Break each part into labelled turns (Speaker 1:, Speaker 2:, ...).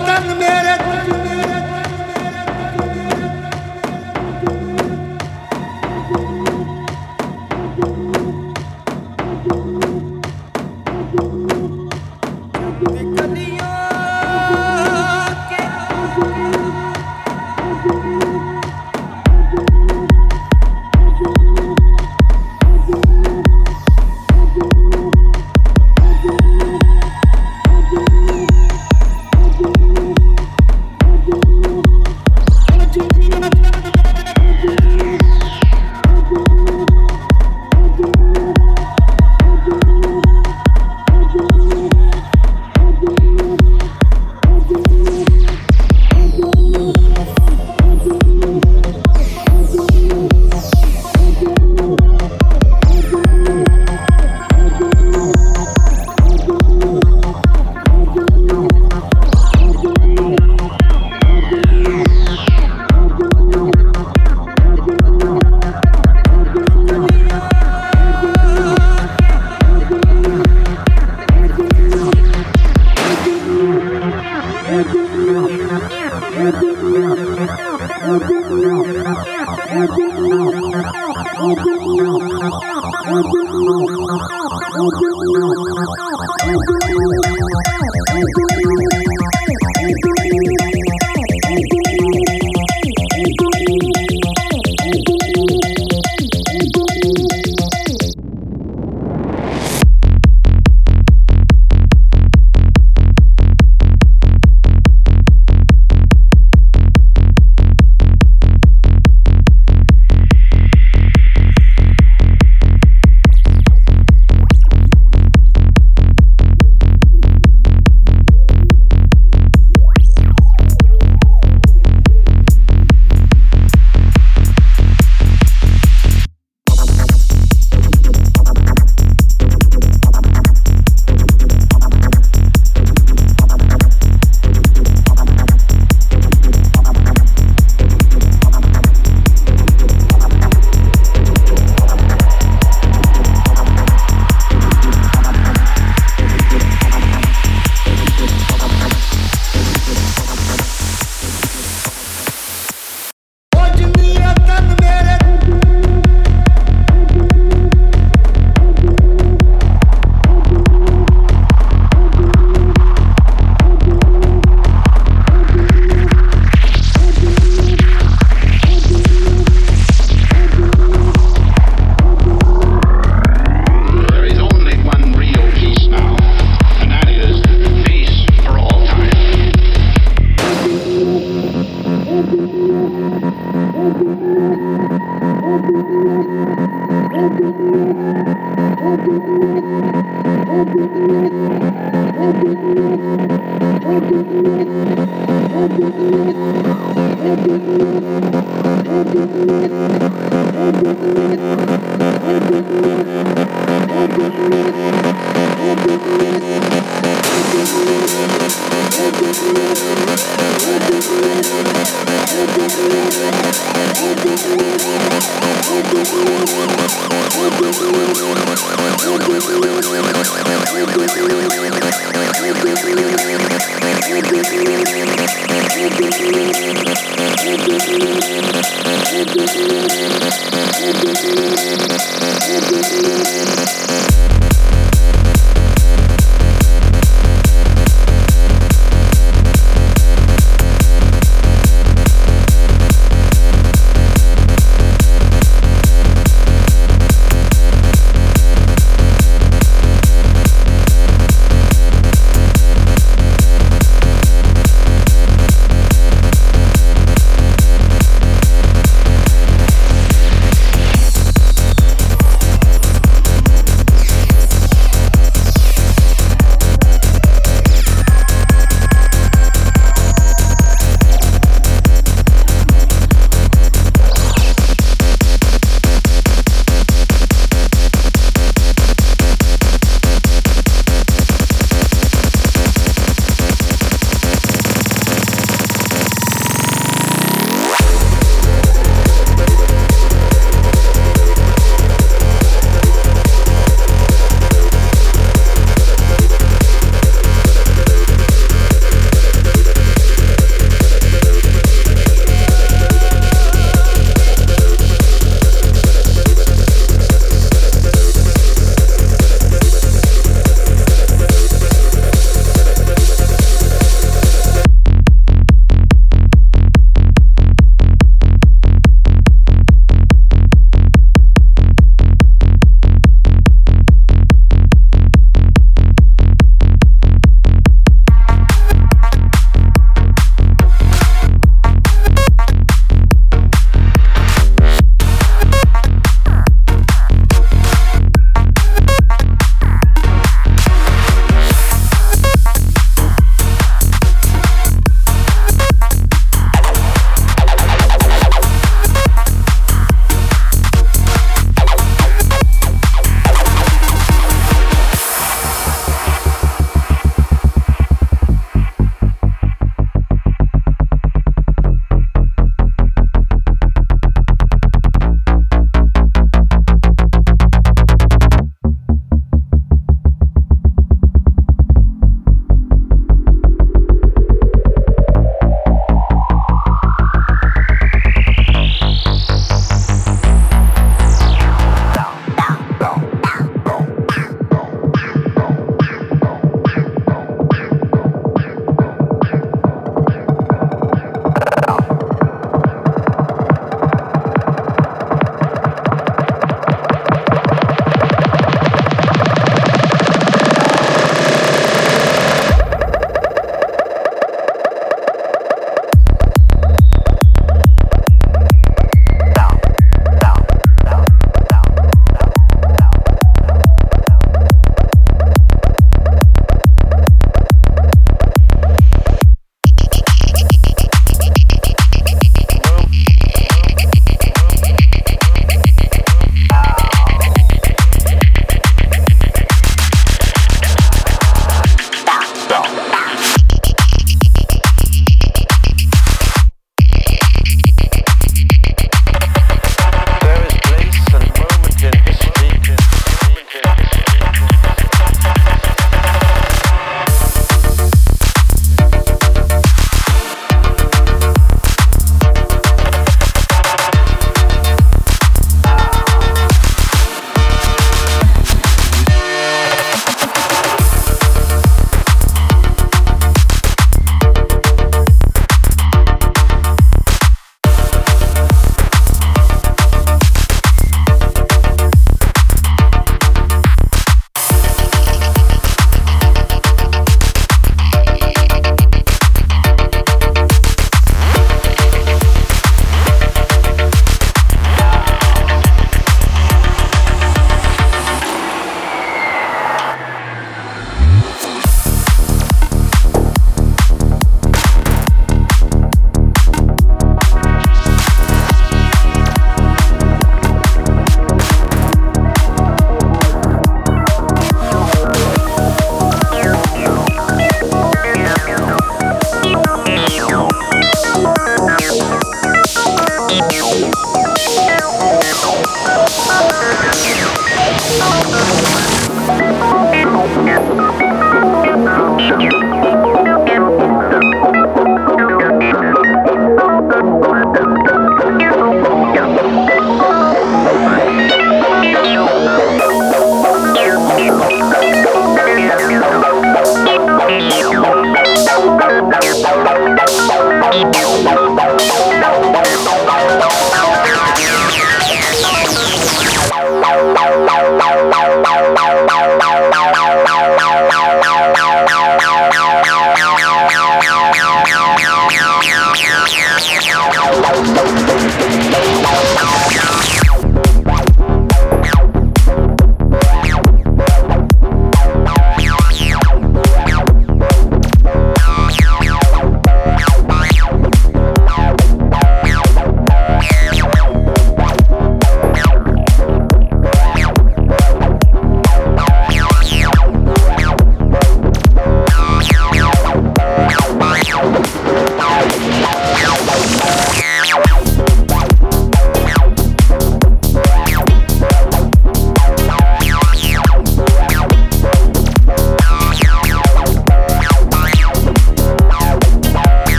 Speaker 1: वतन मेरे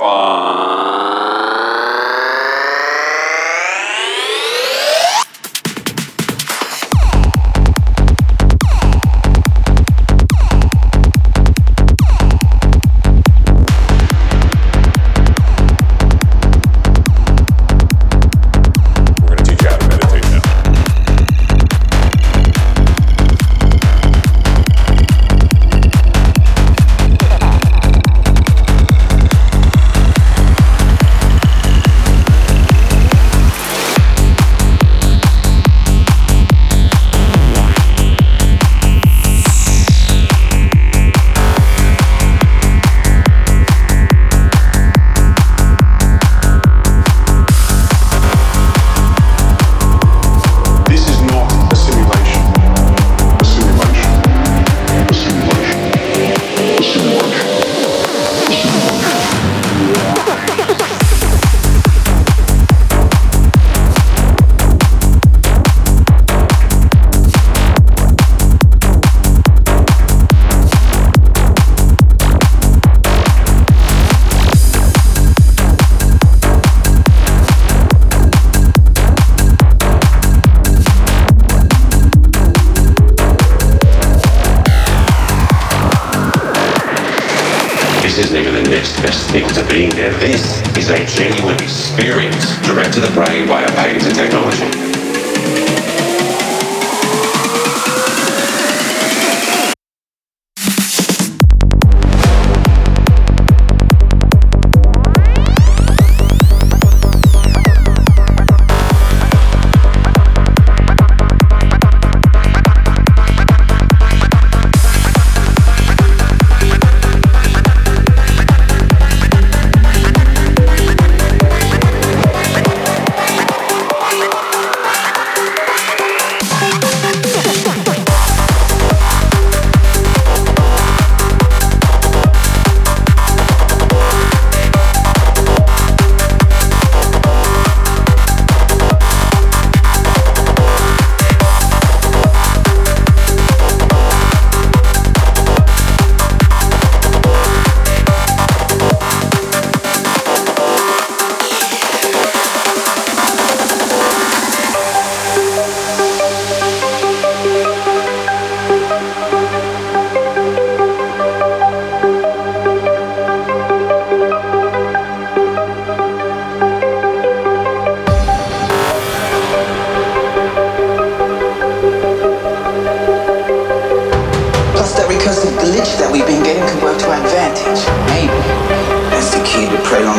Speaker 1: and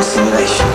Speaker 2: simulation.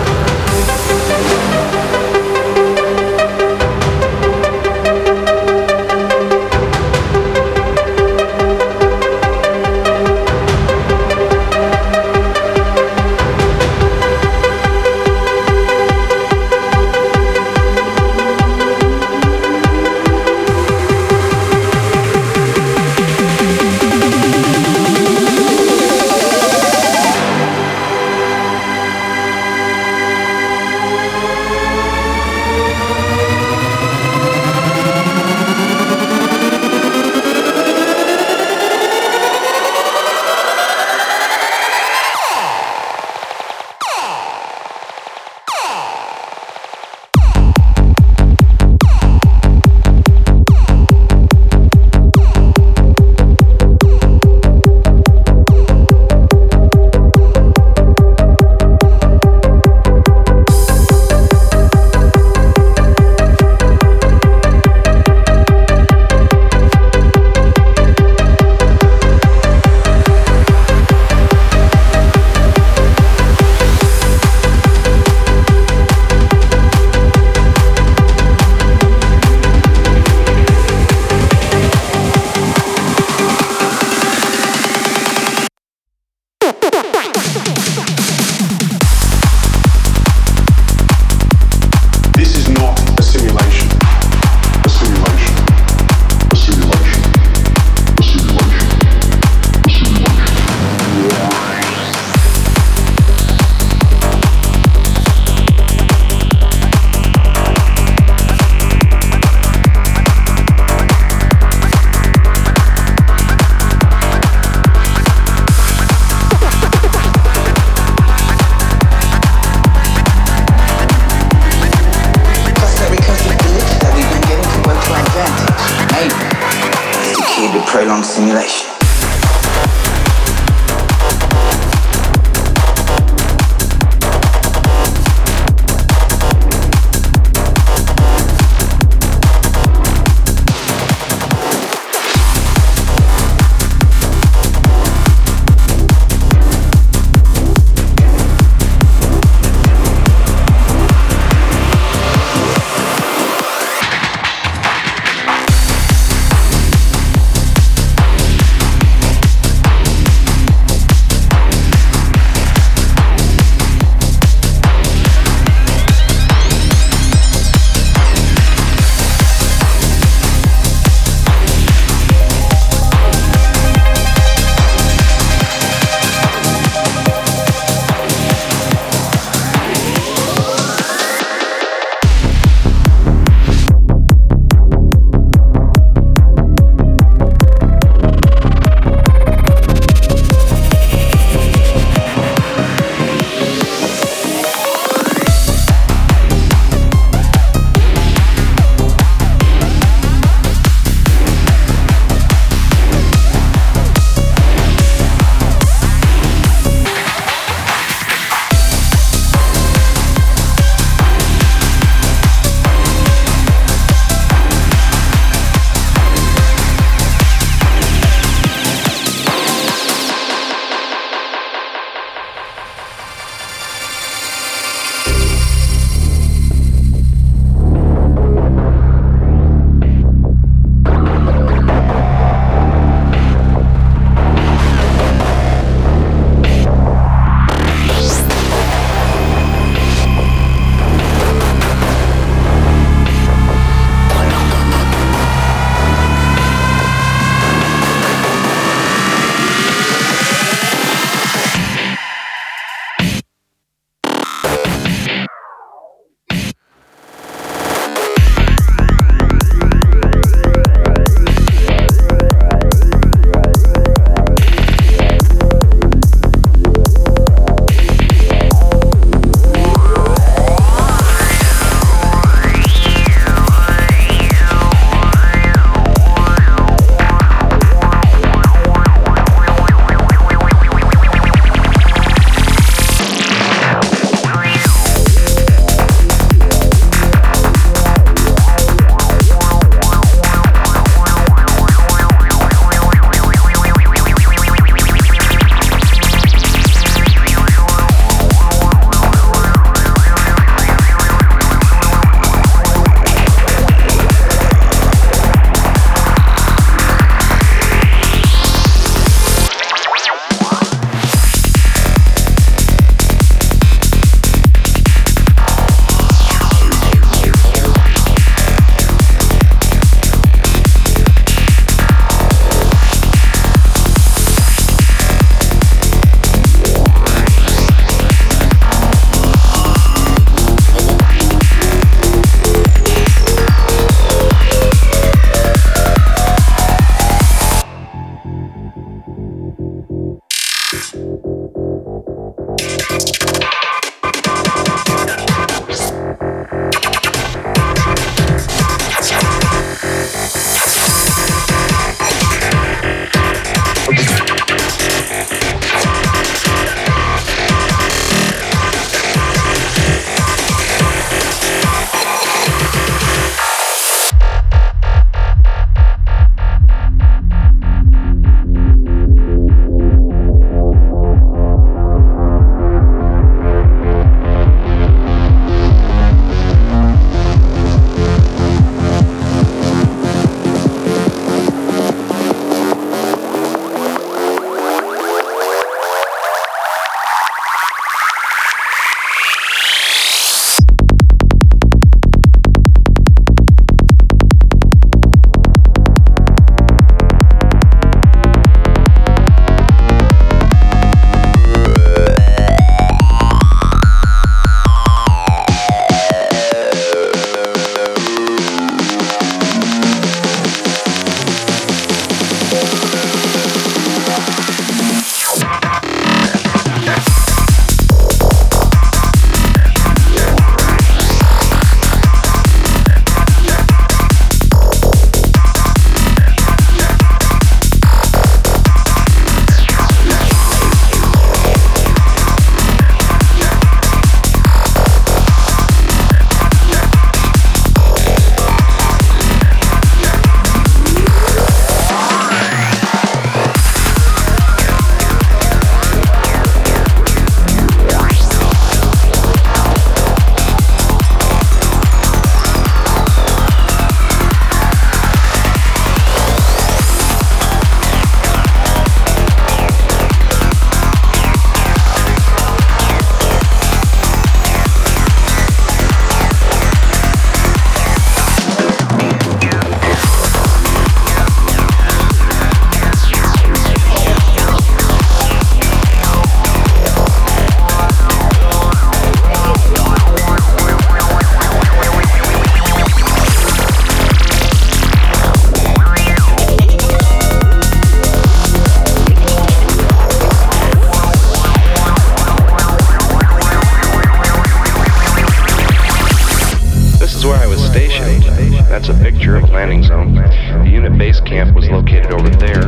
Speaker 3: Landing zone. The unit base camp was located over there.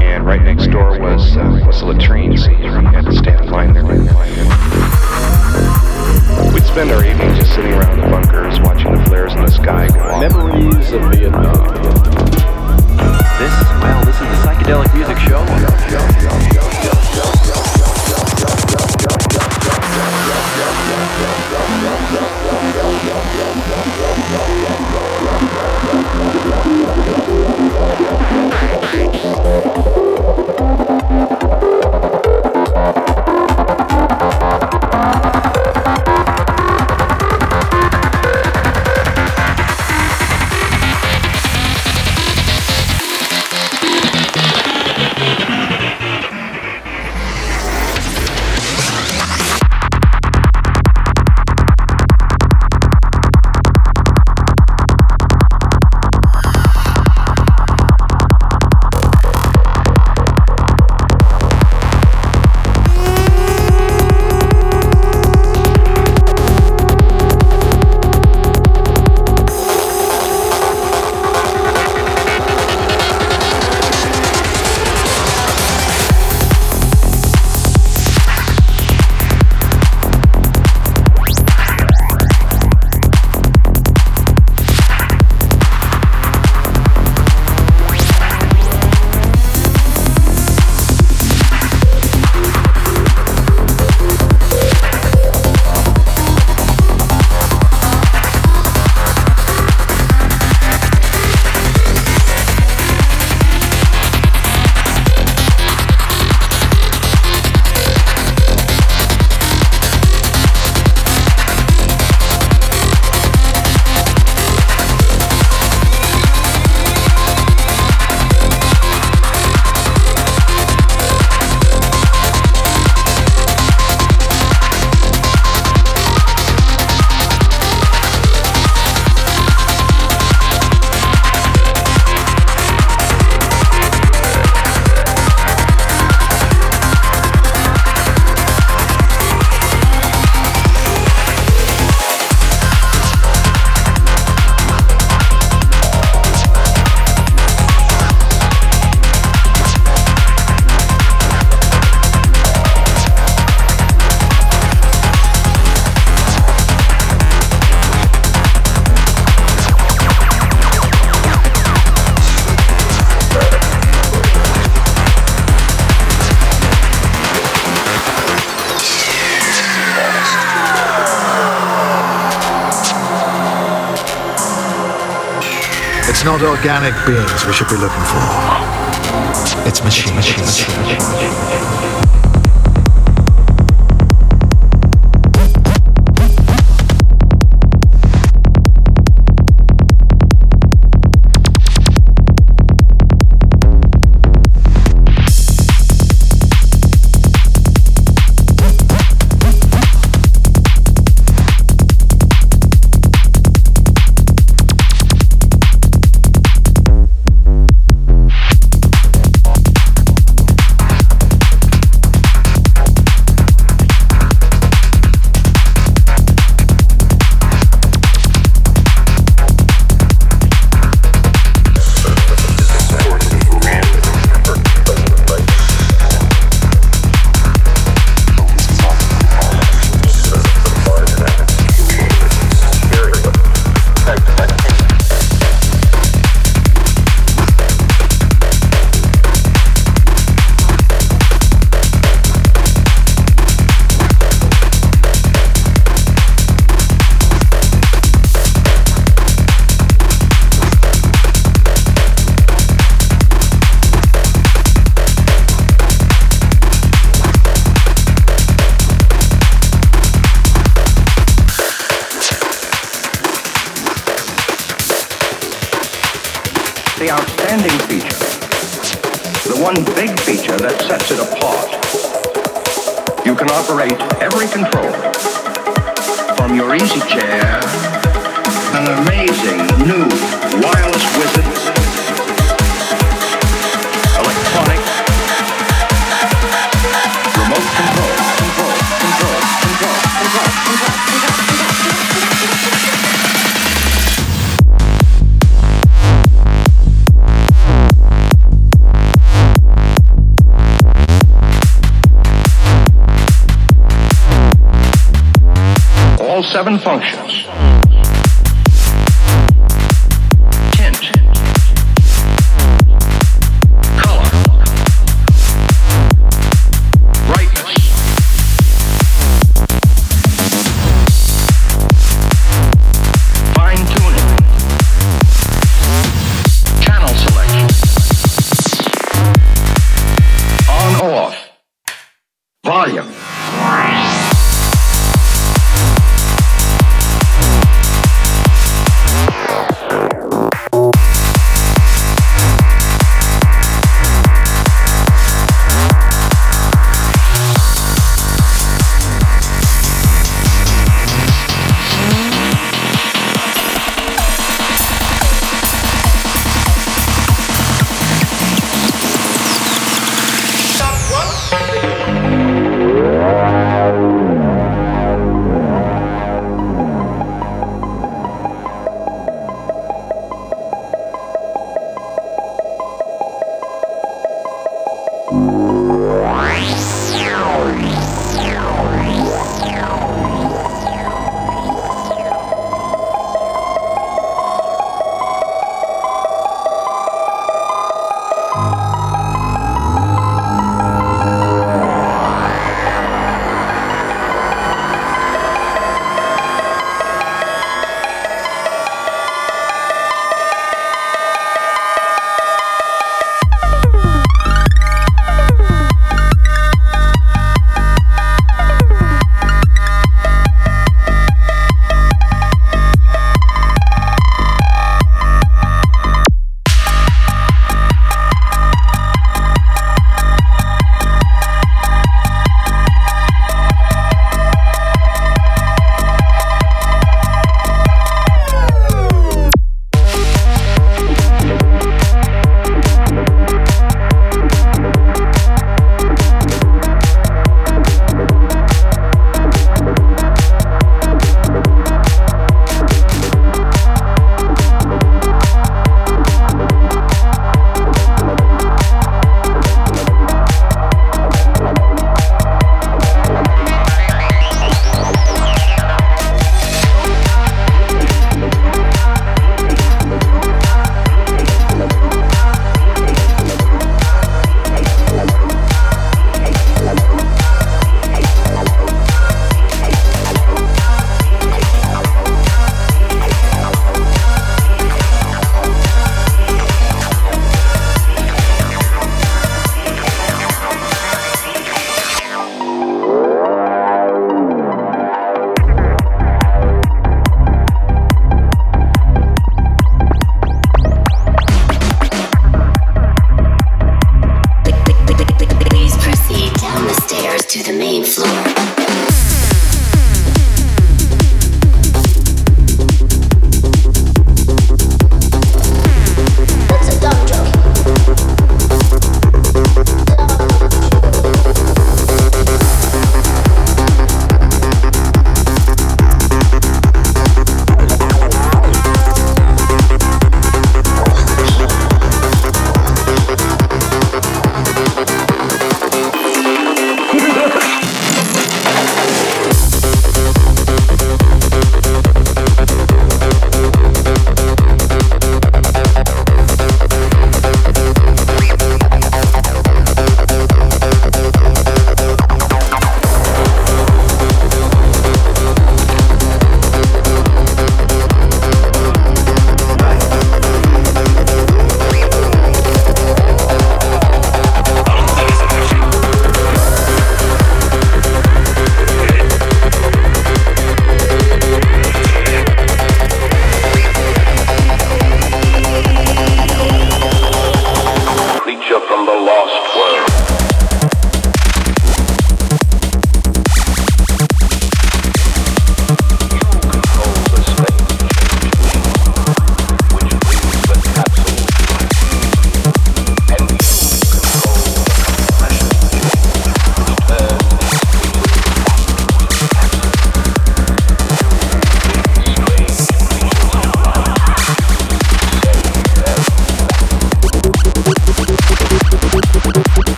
Speaker 3: And right next door was, uh, was the latrine, so you had to stand in line there. We'd spend our evenings just sitting around the bunkers, watching the flares in the sky go off.
Speaker 4: Memories of Vietnam.
Speaker 5: This, well, this is the Psychedelic Music Show.
Speaker 6: It's not organic beings we should be looking for. It's machines.
Speaker 7: the seven functions.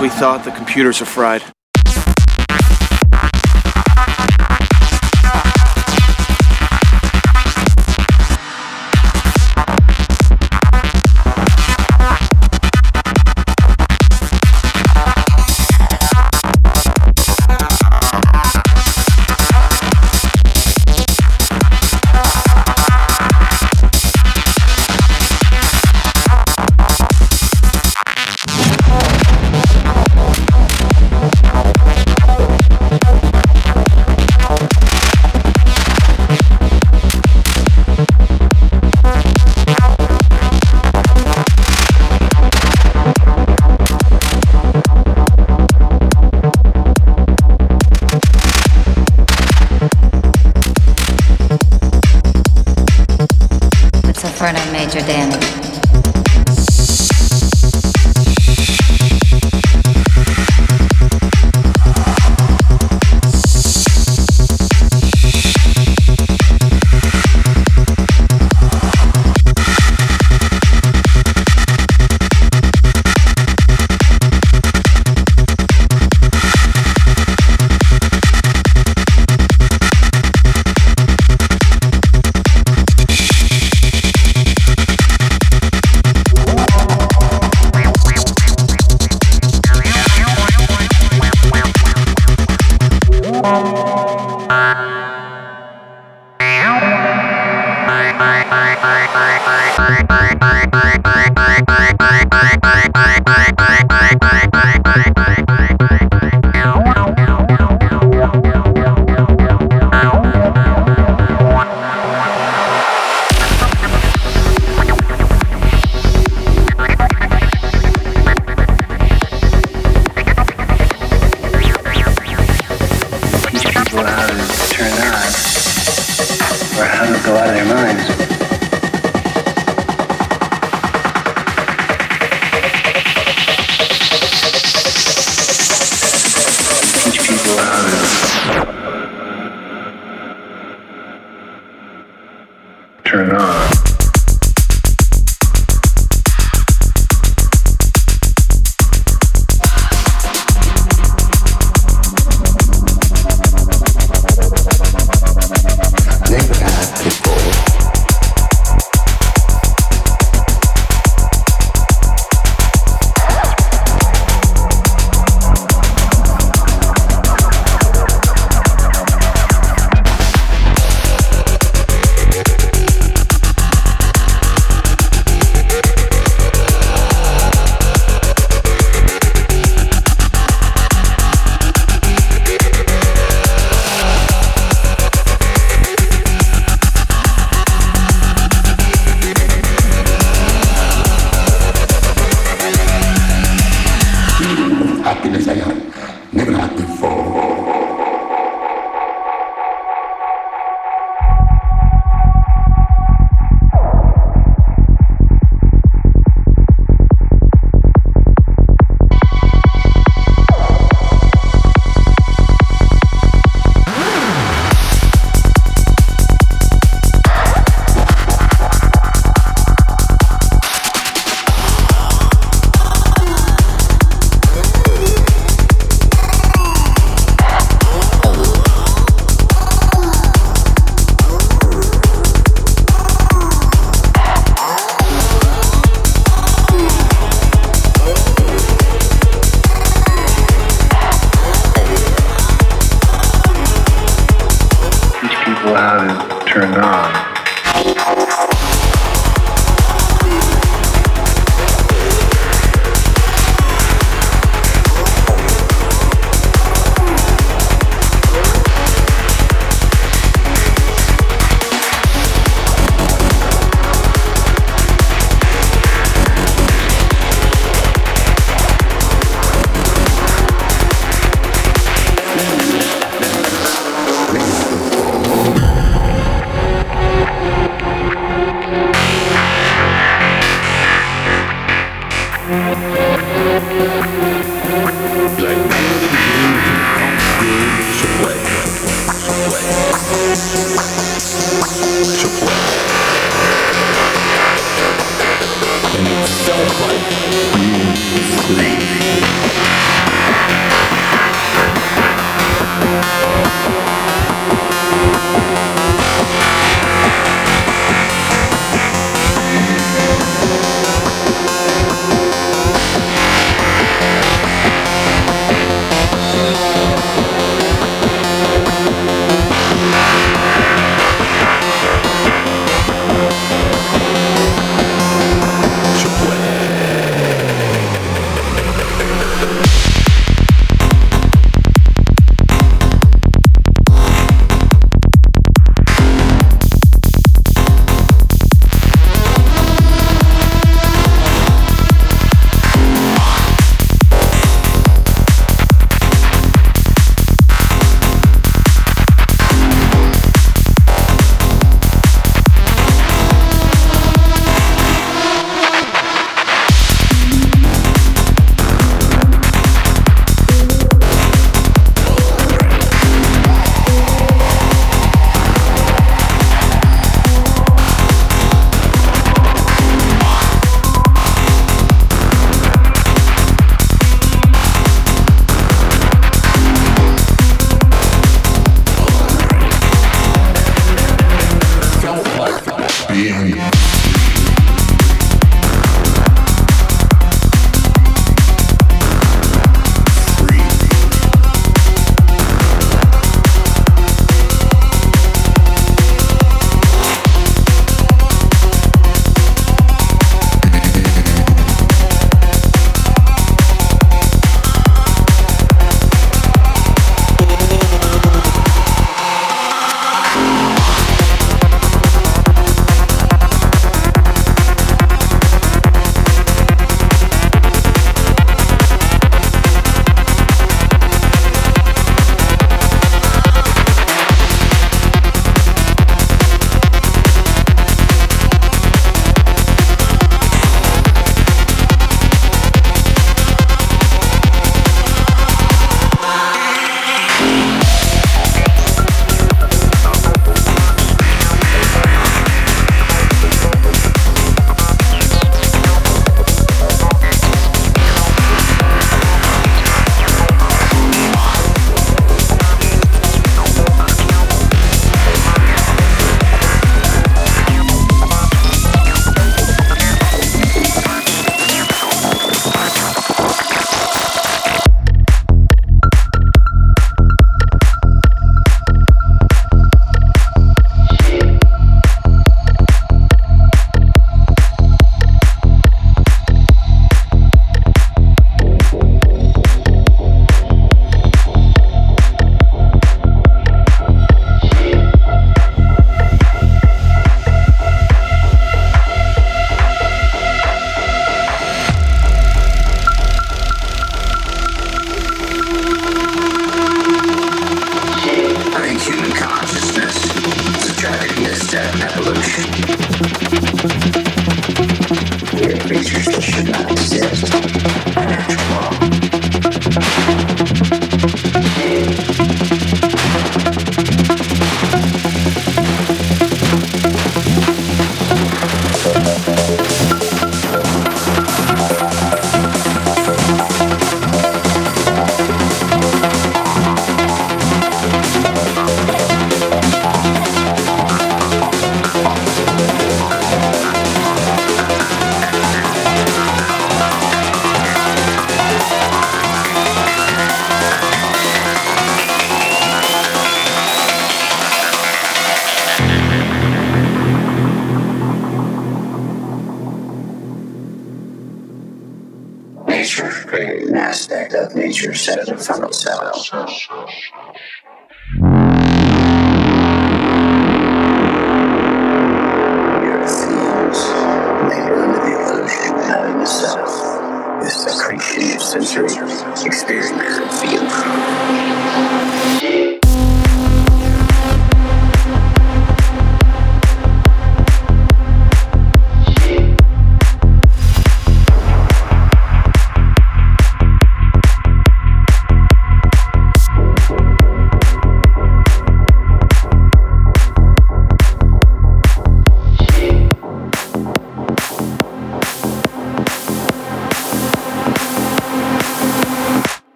Speaker 8: We thought, the computers are fried.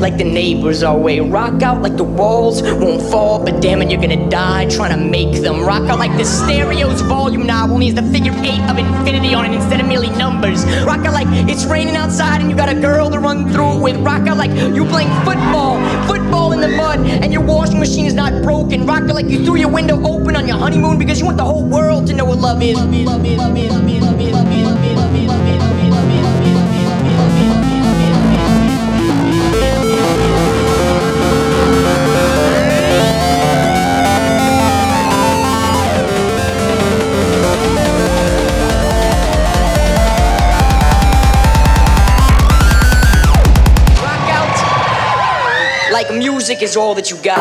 Speaker 2: Like
Speaker 9: the
Speaker 10: neighbors are way. Rock out like the walls won't fall, but damn it, you're gonna die trying to make them. Rock out like the stereo's volume knob only the figure eight of infinity on it instead of merely numbers. Rock out like it's raining outside and you got a girl to run through it with. Rock out like you playing football, football in the mud, and your washing machine is not broken. Rock out like you threw your window open on your honeymoon because you want the whole world to know what love is. Love is, love is, love is, love is, love is, love is, music is all that you got.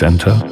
Speaker 11: Center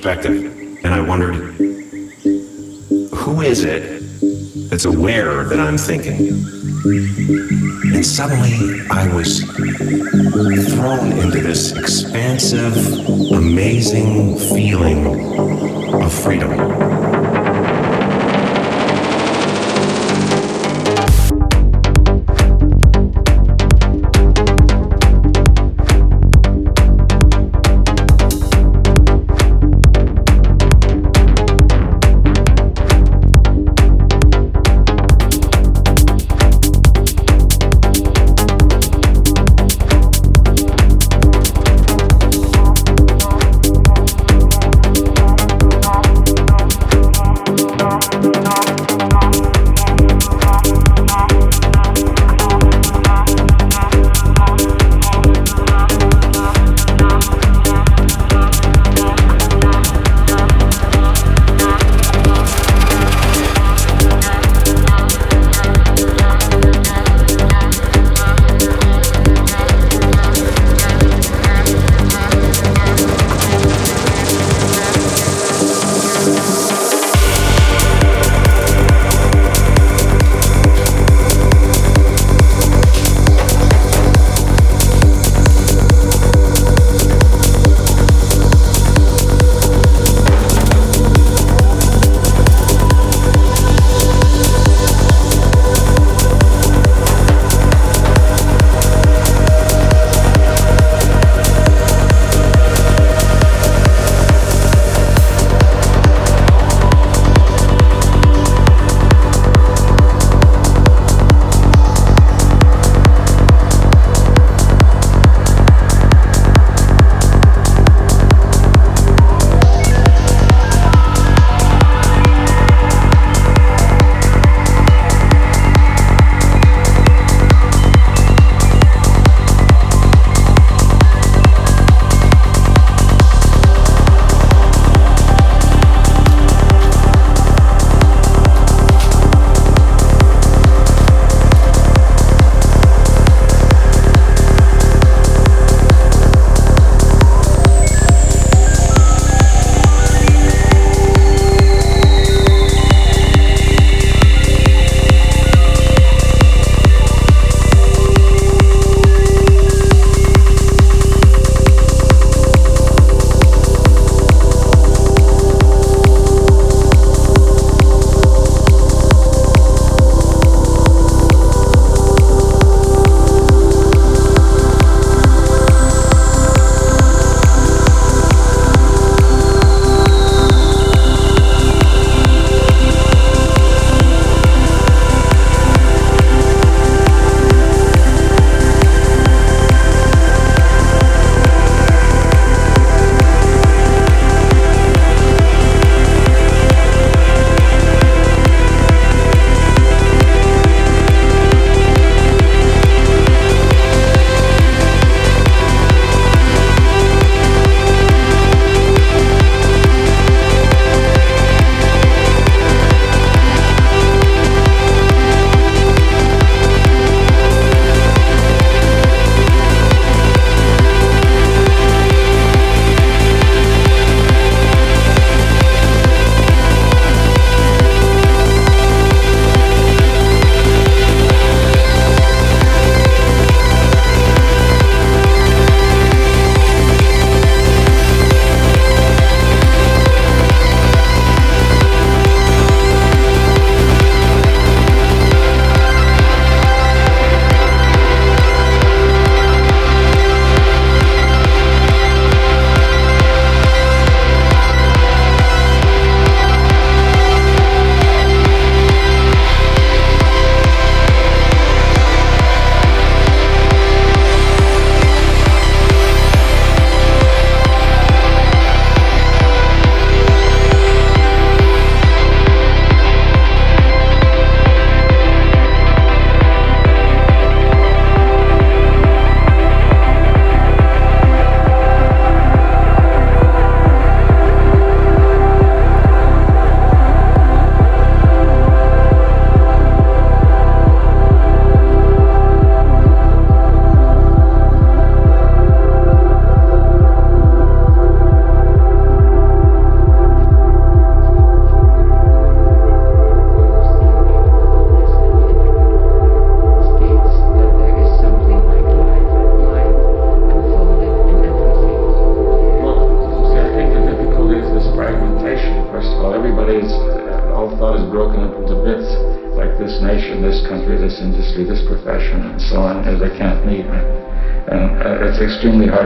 Speaker 12: perspective, and I wondered, who is it that's aware that I'm thinking? And suddenly I was thrown into this expansive, amazing feeling of freedom.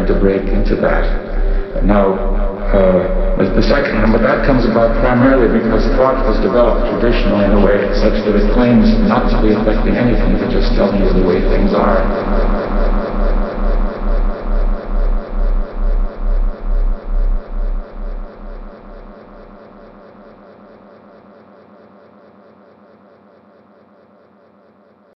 Speaker 13: To break